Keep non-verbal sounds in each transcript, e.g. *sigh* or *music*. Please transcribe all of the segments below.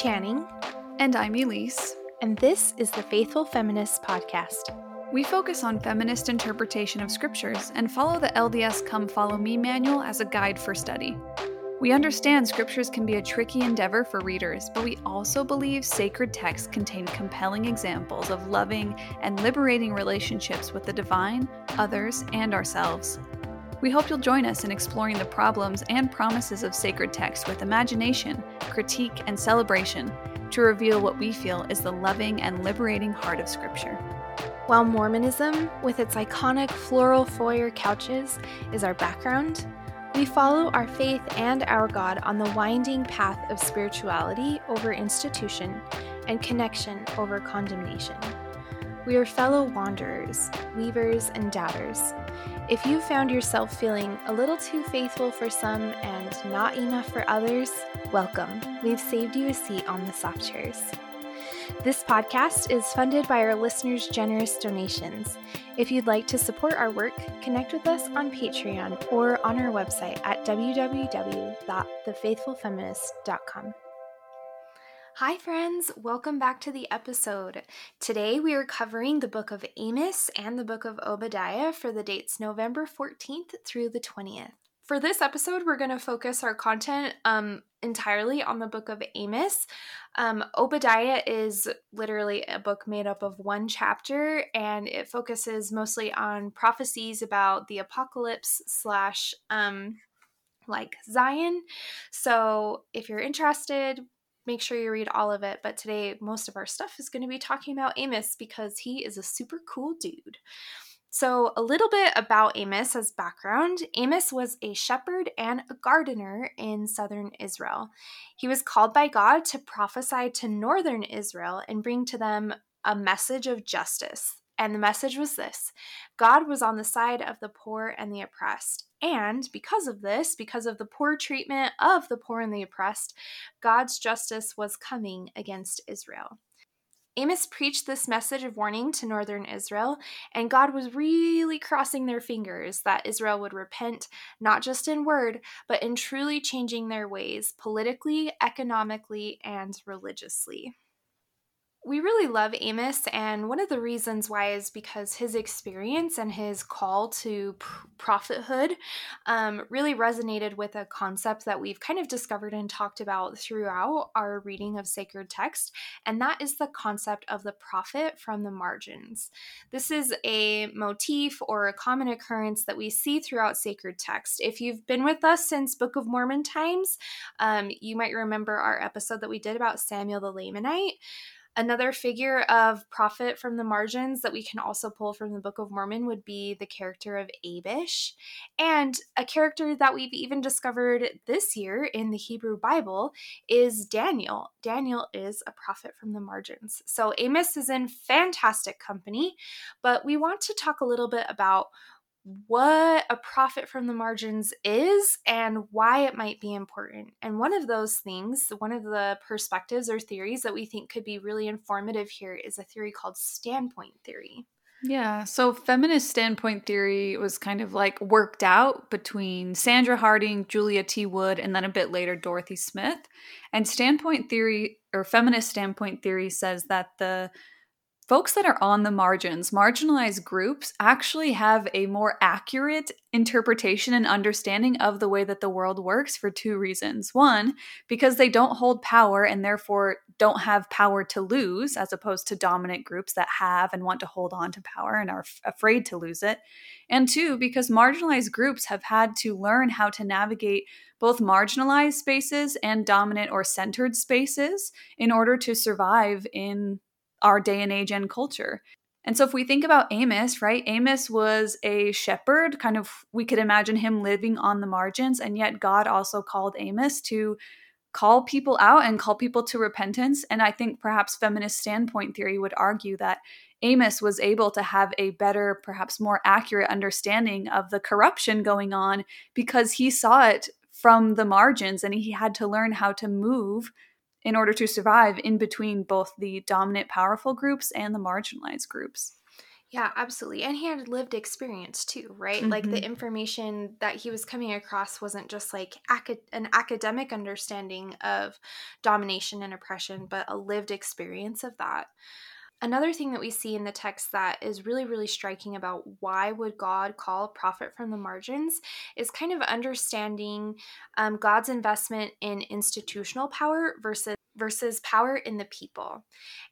Channing. And I'm Elise. And this is the Faithful Feminists Podcast. We focus on feminist interpretation of scriptures and follow the LDS Come Follow Me manual as a guide for study. We understand scriptures can be a tricky endeavor for readers, but we also believe sacred texts contain compelling examples of loving and liberating relationships with the divine, others, and ourselves. We hope you'll join us in exploring the problems and promises of sacred text with imagination, critique, and celebration to reveal what we feel is the loving and liberating heart of Scripture. While Mormonism, with its iconic floral foyer couches, is our background, we follow our faith and our God on the winding path of spirituality over institution and connection over condemnation. We are fellow wanderers, weavers, and doubters. If you found yourself feeling a little too faithful for some and not enough for others, welcome. We've saved you a seat on the soft chairs. This podcast is funded by our listeners' generous donations. If you'd like to support our work, connect with us on Patreon or on our website at www.thefaithfulfeminist.com. Hi, friends. Welcome back to the episode. Today we are covering the book of Amos and the book of Obadiah for the dates November 14th through the 20th. For this episode, we're going to focus our content um, entirely on the book of Amos. Um, Obadiah is literally a book made up of one chapter, and it focuses mostly on prophecies about the apocalypse slash um, like Zion. So if you're interested, make sure you read all of it. But today, most of our stuff is going to be talking about Amos because he is a super cool dude. So, a little bit about Amos as background Amos was a shepherd and a gardener in southern Israel. He was called by God to prophesy to northern Israel and bring to them a message of justice. And the message was this God was on the side of the poor and the oppressed. And because of this, because of the poor treatment of the poor and the oppressed, God's justice was coming against Israel. Amos preached this message of warning to northern Israel, and God was really crossing their fingers that Israel would repent, not just in word, but in truly changing their ways politically, economically, and religiously we really love Amos, and one of the reasons why is because his experience and his call to prophethood um, really resonated with a concept that we've kind of discovered and talked about throughout our reading of sacred text, and that is the concept of the prophet from the margins. This is a motif or a common occurrence that we see throughout sacred text. If you've been with us since Book of Mormon times, um, you might remember our episode that we did about Samuel the Lamanite. Another figure of prophet from the margins that we can also pull from the Book of Mormon would be the character of Abish, and a character that we've even discovered this year in the Hebrew Bible is Daniel. Daniel is a prophet from the margins. So Amos is in fantastic company, but we want to talk a little bit about what a prophet from the margins is and why it might be important. And one of those things, one of the perspectives or theories that we think could be really informative here is a theory called standpoint theory. Yeah, so feminist standpoint theory was kind of like worked out between Sandra Harding, Julia T. Wood, and then a bit later Dorothy Smith. And standpoint theory or feminist standpoint theory says that the folks that are on the margins, marginalized groups, actually have a more accurate interpretation and understanding of the way that the world works for two reasons. One, because they don't hold power and therefore don't have power to lose, as opposed to dominant groups that have and want to hold on to power and are f- afraid to lose it. And two, because marginalized groups have had to learn how to navigate both marginalized spaces and dominant or centered spaces in order to survive in our day and age and culture. And so if we think about Amos, right? Amos was a shepherd, kind of we could imagine him living on the margins, and yet God also called Amos to call people out and call people to repentance. And I think perhaps feminist standpoint theory would argue that Amos was able to have a better, perhaps more accurate understanding of the corruption going on because he saw it from the margins and he had to learn how to move in order to survive in between both the dominant powerful groups and the marginalized groups. Yeah, absolutely. And he had lived experience too, right? Mm-hmm. Like the mm-hmm. information that he was coming across wasn't just like acad- an academic understanding of domination and oppression, but a lived experience of that. Another thing that we see in the text that is really, really striking about why would God call a prophet from the margins is kind of understanding um, God's investment in institutional power versus versus power in the people.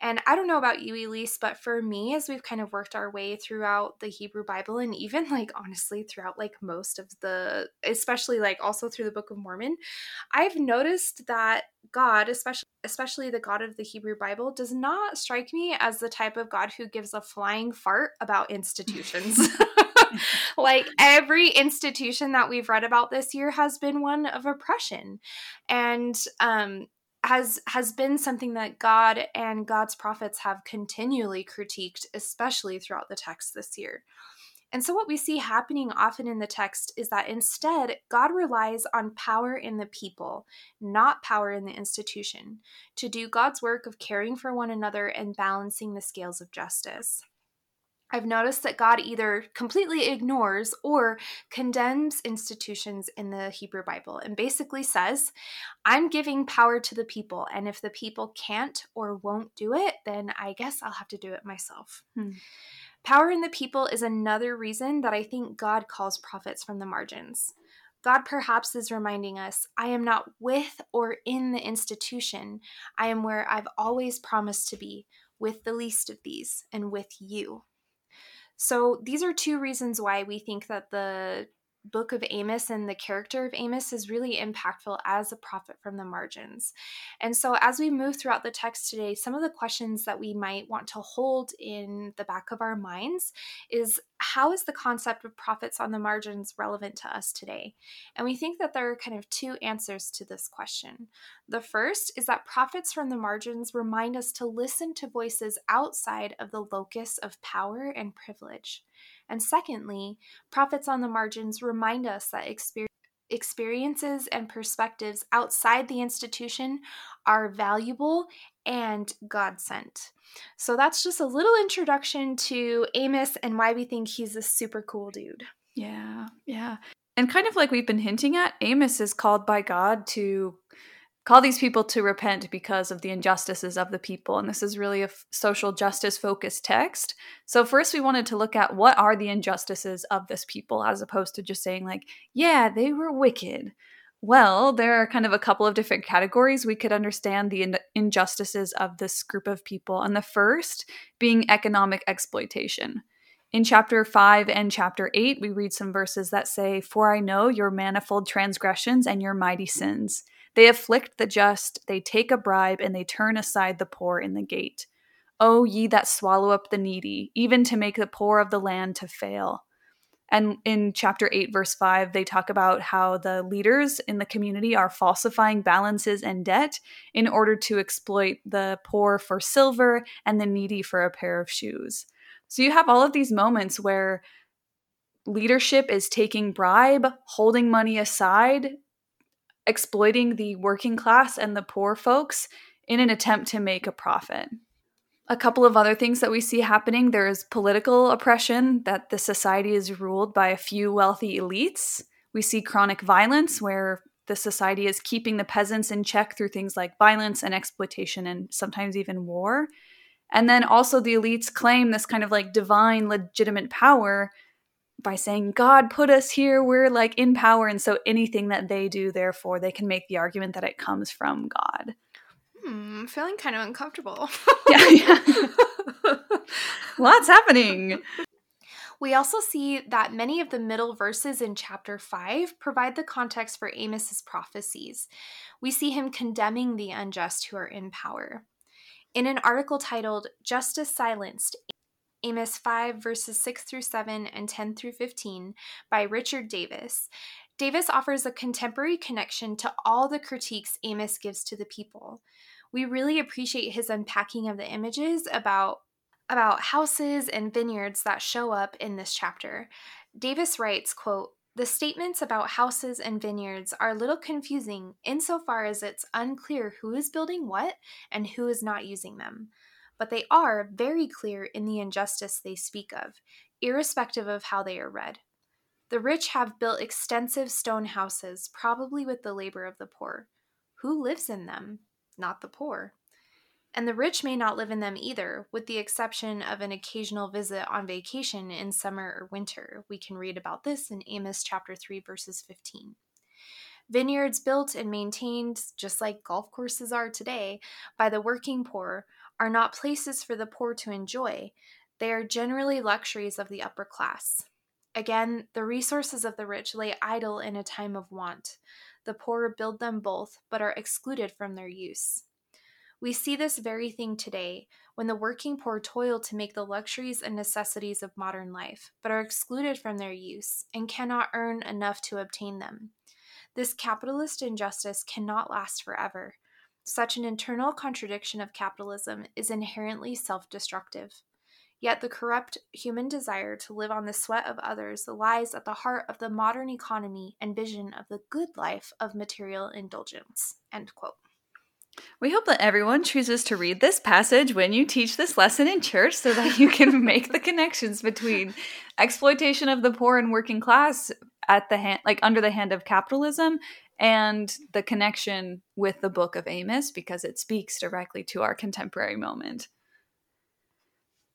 And I don't know about you, Elise, but for me, as we've kind of worked our way throughout the Hebrew Bible and even like honestly throughout like most of the, especially like also through the Book of Mormon, I've noticed that God, especially especially the God of the Hebrew Bible, does not strike me as the type of God who gives a flying fart about institutions. *laughs* *laughs* like every institution that we've read about this year has been one of oppression. And um has has been something that God and God's prophets have continually critiqued, especially throughout the text this year. And so, what we see happening often in the text is that instead, God relies on power in the people, not power in the institution, to do God's work of caring for one another and balancing the scales of justice. I've noticed that God either completely ignores or condemns institutions in the Hebrew Bible and basically says, I'm giving power to the people, and if the people can't or won't do it, then I guess I'll have to do it myself. Hmm. Power in the people is another reason that I think God calls prophets from the margins. God perhaps is reminding us I am not with or in the institution. I am where I've always promised to be, with the least of these, and with you. So these are two reasons why we think that the book of Amos and the character of Amos is really impactful as a prophet from the margins. And so, as we move throughout the text today, some of the questions that we might want to hold in the back of our minds is how is the concept of prophets on the margins relevant to us today? And we think that there are kind of two answers to this question. The first is that prophets from the margins remind us to listen to voices outside of the locus of power and privilege. And secondly, prophets on the margins remind us that experience experiences and perspectives outside the institution are valuable and God sent. So that's just a little introduction to Amos and why we think he's a super cool dude. Yeah, yeah. And kind of like we've been hinting at, Amos is called by God to call these people to repent because of the injustices of the people. And this is really a f- social justice focused text. So, first, we wanted to look at what are the injustices of this people, as opposed to just saying, like, yeah, they were wicked. Well, there are kind of a couple of different categories we could understand the in- injustices of this group of people. And the first being economic exploitation. In chapter 5 and chapter 8, we read some verses that say, For I know your manifold transgressions and your mighty sins. They afflict the just, they take a bribe, and they turn aside the poor in the gate. O ye that swallow up the needy, even to make the poor of the land to fail. And in chapter 8, verse 5, they talk about how the leaders in the community are falsifying balances and debt in order to exploit the poor for silver and the needy for a pair of shoes. So you have all of these moments where leadership is taking bribe, holding money aside exploiting the working class and the poor folks in an attempt to make a profit. A couple of other things that we see happening there is political oppression, that the society is ruled by a few wealthy elites. We see chronic violence, where the society is keeping the peasants in check through things like violence and exploitation and sometimes even war. And then also the elites claim this kind of like divine legitimate power by saying God put us here, we're like in power, and so anything that they do, therefore, they can make the argument that it comes from God. Hmm, I'm feeling kind of uncomfortable. *laughs* yeah, yeah. *laughs* Lots happening. We also see that many of the middle verses in chapter 5 provide the context for Amos's prophecies. We see him condemning the unjust who are in power. In an article titled Justice Silenced Amos 5, verses 6 through 7 and 10 through 15 by Richard Davis. Davis offers a contemporary connection to all the critiques Amos gives to the people. We really appreciate his unpacking of the images about about houses and vineyards that show up in this chapter. Davis writes, quote, the statements about houses and vineyards are a little confusing insofar as it's unclear who is building what and who is not using them. But they are very clear in the injustice they speak of, irrespective of how they are read. The rich have built extensive stone houses, probably with the labor of the poor. Who lives in them? Not the poor. And the rich may not live in them either, with the exception of an occasional visit on vacation in summer or winter. We can read about this in Amos chapter 3, verses 15. Vineyards built and maintained, just like golf courses are today, by the working poor are not places for the poor to enjoy. They are generally luxuries of the upper class. Again, the resources of the rich lay idle in a time of want. The poor build them both, but are excluded from their use. We see this very thing today when the working poor toil to make the luxuries and necessities of modern life, but are excluded from their use and cannot earn enough to obtain them. This capitalist injustice cannot last forever. Such an internal contradiction of capitalism is inherently self destructive. Yet the corrupt human desire to live on the sweat of others lies at the heart of the modern economy and vision of the good life of material indulgence. End quote. We hope that everyone chooses to read this passage when you teach this lesson in church so that you can make the *laughs* connections between exploitation of the poor and working class at the hand like under the hand of capitalism and the connection with the book of Amos because it speaks directly to our contemporary moment.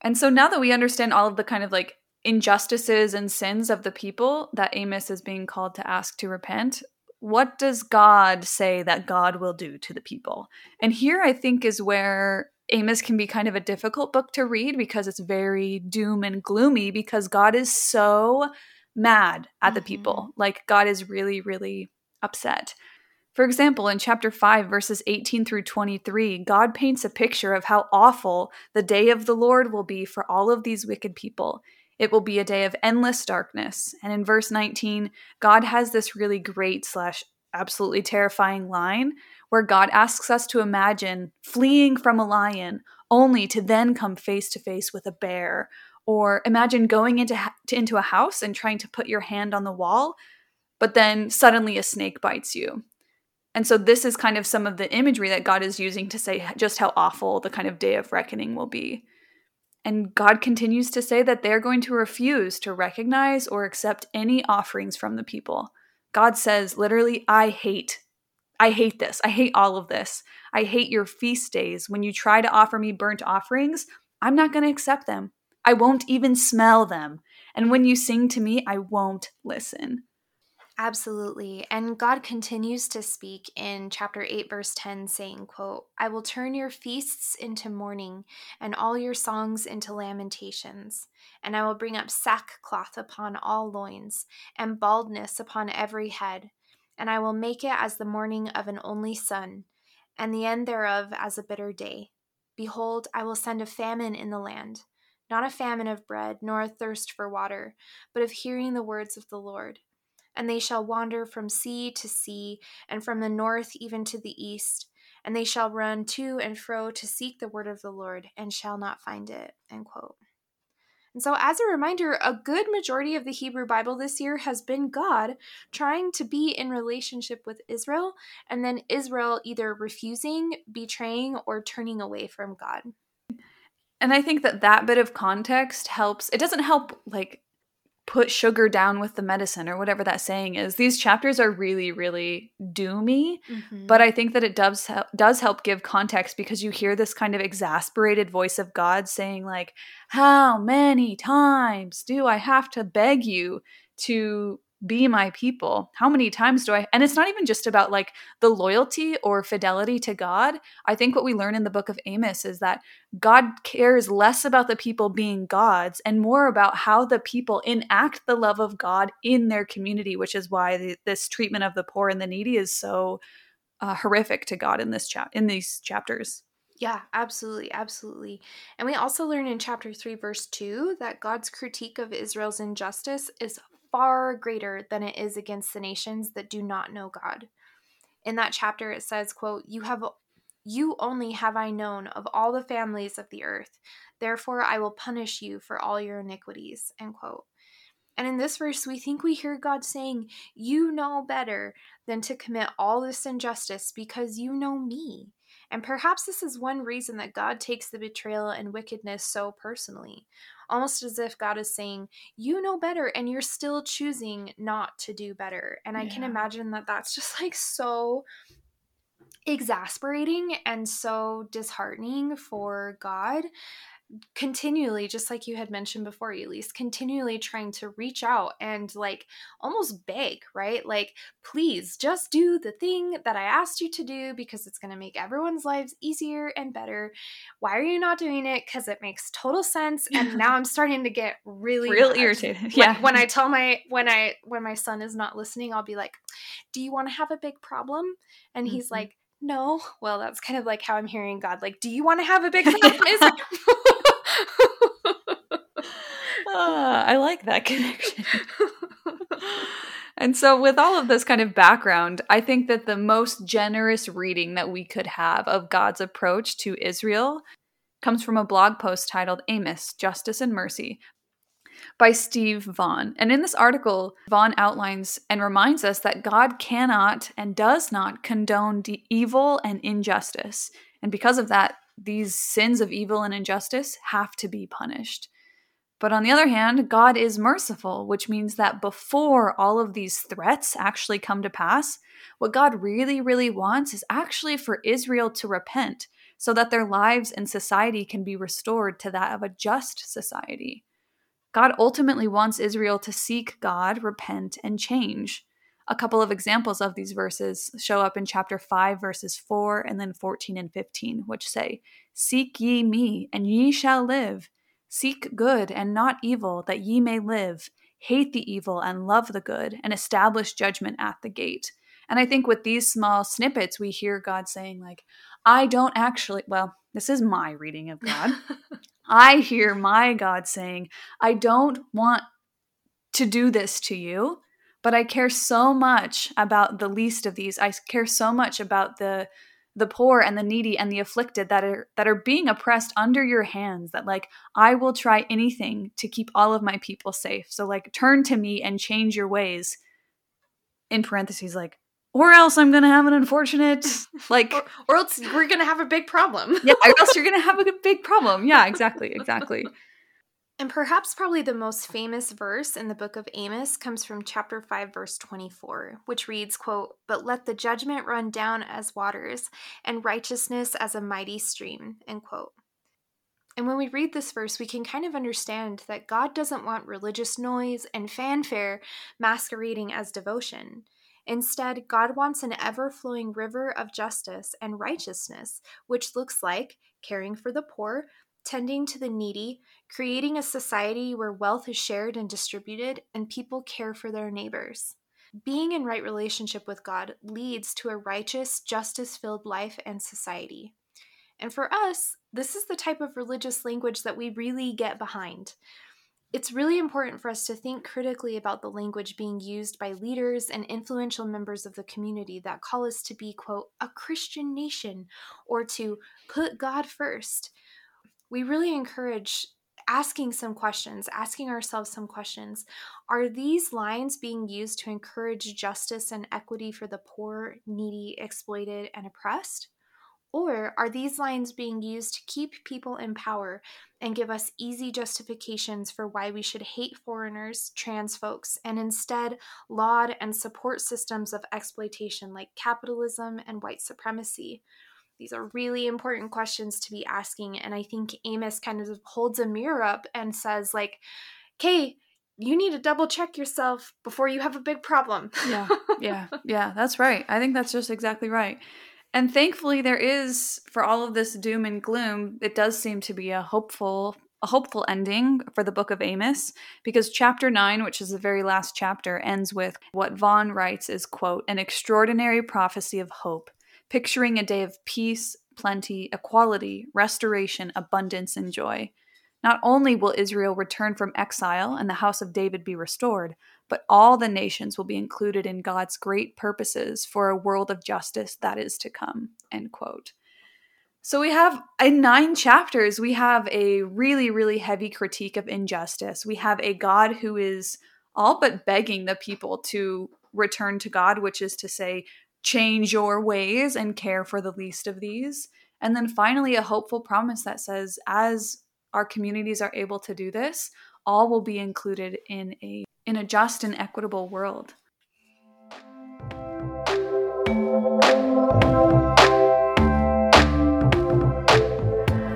And so now that we understand all of the kind of like injustices and sins of the people that Amos is being called to ask to repent, what does God say that God will do to the people? And here I think is where Amos can be kind of a difficult book to read because it's very doom and gloomy because God is so mad at mm-hmm. the people. Like God is really, really upset. For example, in chapter 5, verses 18 through 23, God paints a picture of how awful the day of the Lord will be for all of these wicked people. It will be a day of endless darkness. And in verse 19, God has this really great slash absolutely terrifying line where God asks us to imagine fleeing from a lion only to then come face to face with a bear. Or imagine going into, into a house and trying to put your hand on the wall, but then suddenly a snake bites you. And so this is kind of some of the imagery that God is using to say just how awful the kind of day of reckoning will be. And God continues to say that they're going to refuse to recognize or accept any offerings from the people. God says, literally, I hate. I hate this. I hate all of this. I hate your feast days. When you try to offer me burnt offerings, I'm not going to accept them. I won't even smell them. And when you sing to me, I won't listen. Absolutely. And God continues to speak in chapter 8 verse 10 saying, quote, "I will turn your feasts into mourning and all your songs into lamentations, and I will bring up sackcloth upon all loins and baldness upon every head, and I will make it as the mourning of an only son, and the end thereof as a bitter day. Behold, I will send a famine in the land." Not a famine of bread, nor a thirst for water, but of hearing the words of the Lord and they shall wander from sea to sea, and from the north even to the east. And they shall run to and fro to seek the word of the Lord, and shall not find it. End quote. And so, as a reminder, a good majority of the Hebrew Bible this year has been God trying to be in relationship with Israel, and then Israel either refusing, betraying, or turning away from God. And I think that that bit of context helps. It doesn't help, like, put sugar down with the medicine or whatever that saying is. These chapters are really really doomy, mm-hmm. but I think that it does help, does help give context because you hear this kind of exasperated voice of God saying like, "How many times do I have to beg you to be my people? How many times do i and it's not even just about like the loyalty or fidelity to god. I think what we learn in the book of amos is that god cares less about the people being gods and more about how the people enact the love of god in their community which is why the, this treatment of the poor and the needy is so uh, horrific to god in this in these chapters. Yeah, absolutely, absolutely. And we also learn in chapter 3 verse 2 that God's critique of Israel's injustice is far greater than it is against the nations that do not know God. In that chapter it says, quote, "You have you only have I known of all the families of the earth. Therefore I will punish you for all your iniquities." End quote. And in this verse, we think we hear God saying, You know better than to commit all this injustice because you know me And perhaps this is one reason that God takes the betrayal and wickedness so personally, almost as if God is saying, You know better, and you're still choosing not to do better. And I yeah. can imagine that that's just like so exasperating and so disheartening for God continually just like you had mentioned before Elise continually trying to reach out and like almost beg right like please just do the thing that I asked you to do because it's going to make everyone's lives easier and better why are you not doing it cuz it makes total sense and *laughs* now I'm starting to get really real irritated *laughs* yeah when, when I *laughs* tell my when I when my son is not listening I'll be like do you want to have a big problem and he's mm-hmm. like no. Well, that's kind of like how I'm hearing God. Like, do you want to have a big problem? Uh, I like that *laughs* connection. *laughs* and so, with all of this kind of background, I think that the most generous reading that we could have of God's approach to Israel comes from a blog post titled Amos Justice and Mercy by Steve Vaughn. And in this article, Vaughn outlines and reminds us that God cannot and does not condone evil and injustice. And because of that, these sins of evil and injustice have to be punished. But on the other hand, God is merciful, which means that before all of these threats actually come to pass, what God really, really wants is actually for Israel to repent so that their lives and society can be restored to that of a just society. God ultimately wants Israel to seek God, repent, and change. A couple of examples of these verses show up in chapter 5, verses 4 and then 14 and 15, which say, Seek ye me, and ye shall live. Seek good and not evil, that ye may live. Hate the evil and love the good, and establish judgment at the gate. And I think with these small snippets, we hear God saying, like, I don't actually, well, this is my reading of God. *laughs* I hear my God saying, I don't want to do this to you, but I care so much about the least of these. I care so much about the the poor and the needy and the afflicted that are that are being oppressed under your hands that like I will try anything to keep all of my people safe. So like turn to me and change your ways. In parentheses like or else I'm gonna have an unfortunate *laughs* like, or, or else we're gonna have a big problem. yeah, or else you're *laughs* gonna have a big problem. Yeah, exactly, exactly. And perhaps probably the most famous verse in the book of Amos comes from chapter 5 verse 24, which reads, quote, "But let the judgment run down as waters and righteousness as a mighty stream." End quote. And when we read this verse, we can kind of understand that God doesn't want religious noise and fanfare masquerading as devotion. Instead, God wants an ever flowing river of justice and righteousness, which looks like caring for the poor, tending to the needy, creating a society where wealth is shared and distributed, and people care for their neighbors. Being in right relationship with God leads to a righteous, justice filled life and society. And for us, this is the type of religious language that we really get behind it's really important for us to think critically about the language being used by leaders and influential members of the community that call us to be, quote, a Christian nation or to put God first. We really encourage asking some questions, asking ourselves some questions. Are these lines being used to encourage justice and equity for the poor, needy, exploited, and oppressed? Or are these lines being used to keep people in power and give us easy justifications for why we should hate foreigners, trans folks, and instead laud and support systems of exploitation like capitalism and white supremacy? These are really important questions to be asking. And I think Amos kind of holds a mirror up and says, like, okay, you need to double check yourself before you have a big problem. yeah, *laughs* yeah, yeah, that's right. I think that's just exactly right. And thankfully there is for all of this doom and gloom, it does seem to be a hopeful a hopeful ending for the book of Amos because chapter 9, which is the very last chapter, ends with what Vaughn writes is quote, an extraordinary prophecy of hope, picturing a day of peace, plenty, equality, restoration, abundance and joy. Not only will Israel return from exile and the house of David be restored, but all the nations will be included in God's great purposes for a world of justice that is to come. End quote. So we have in nine chapters, we have a really, really heavy critique of injustice. We have a God who is all but begging the people to return to God, which is to say, change your ways and care for the least of these. And then finally, a hopeful promise that says, as our communities are able to do this, all will be included in a in a just and equitable world.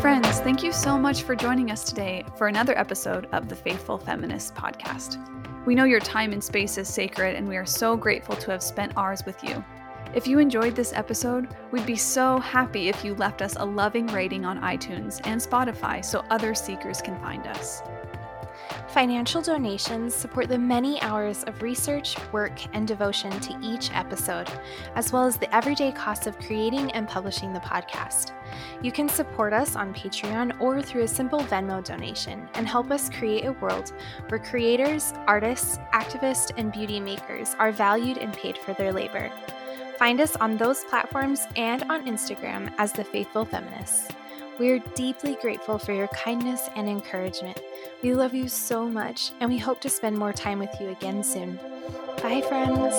Friends, thank you so much for joining us today for another episode of the Faithful Feminist podcast. We know your time and space is sacred, and we are so grateful to have spent ours with you. If you enjoyed this episode, we'd be so happy if you left us a loving rating on iTunes and Spotify so other seekers can find us. Financial donations support the many hours of research, work, and devotion to each episode, as well as the everyday costs of creating and publishing the podcast. You can support us on Patreon or through a simple Venmo donation and help us create a world where creators, artists, activists, and beauty makers are valued and paid for their labor. Find us on those platforms and on Instagram as The Faithful Feminists. We are deeply grateful for your kindness and encouragement. We love you so much, and we hope to spend more time with you again soon. Bye, friends.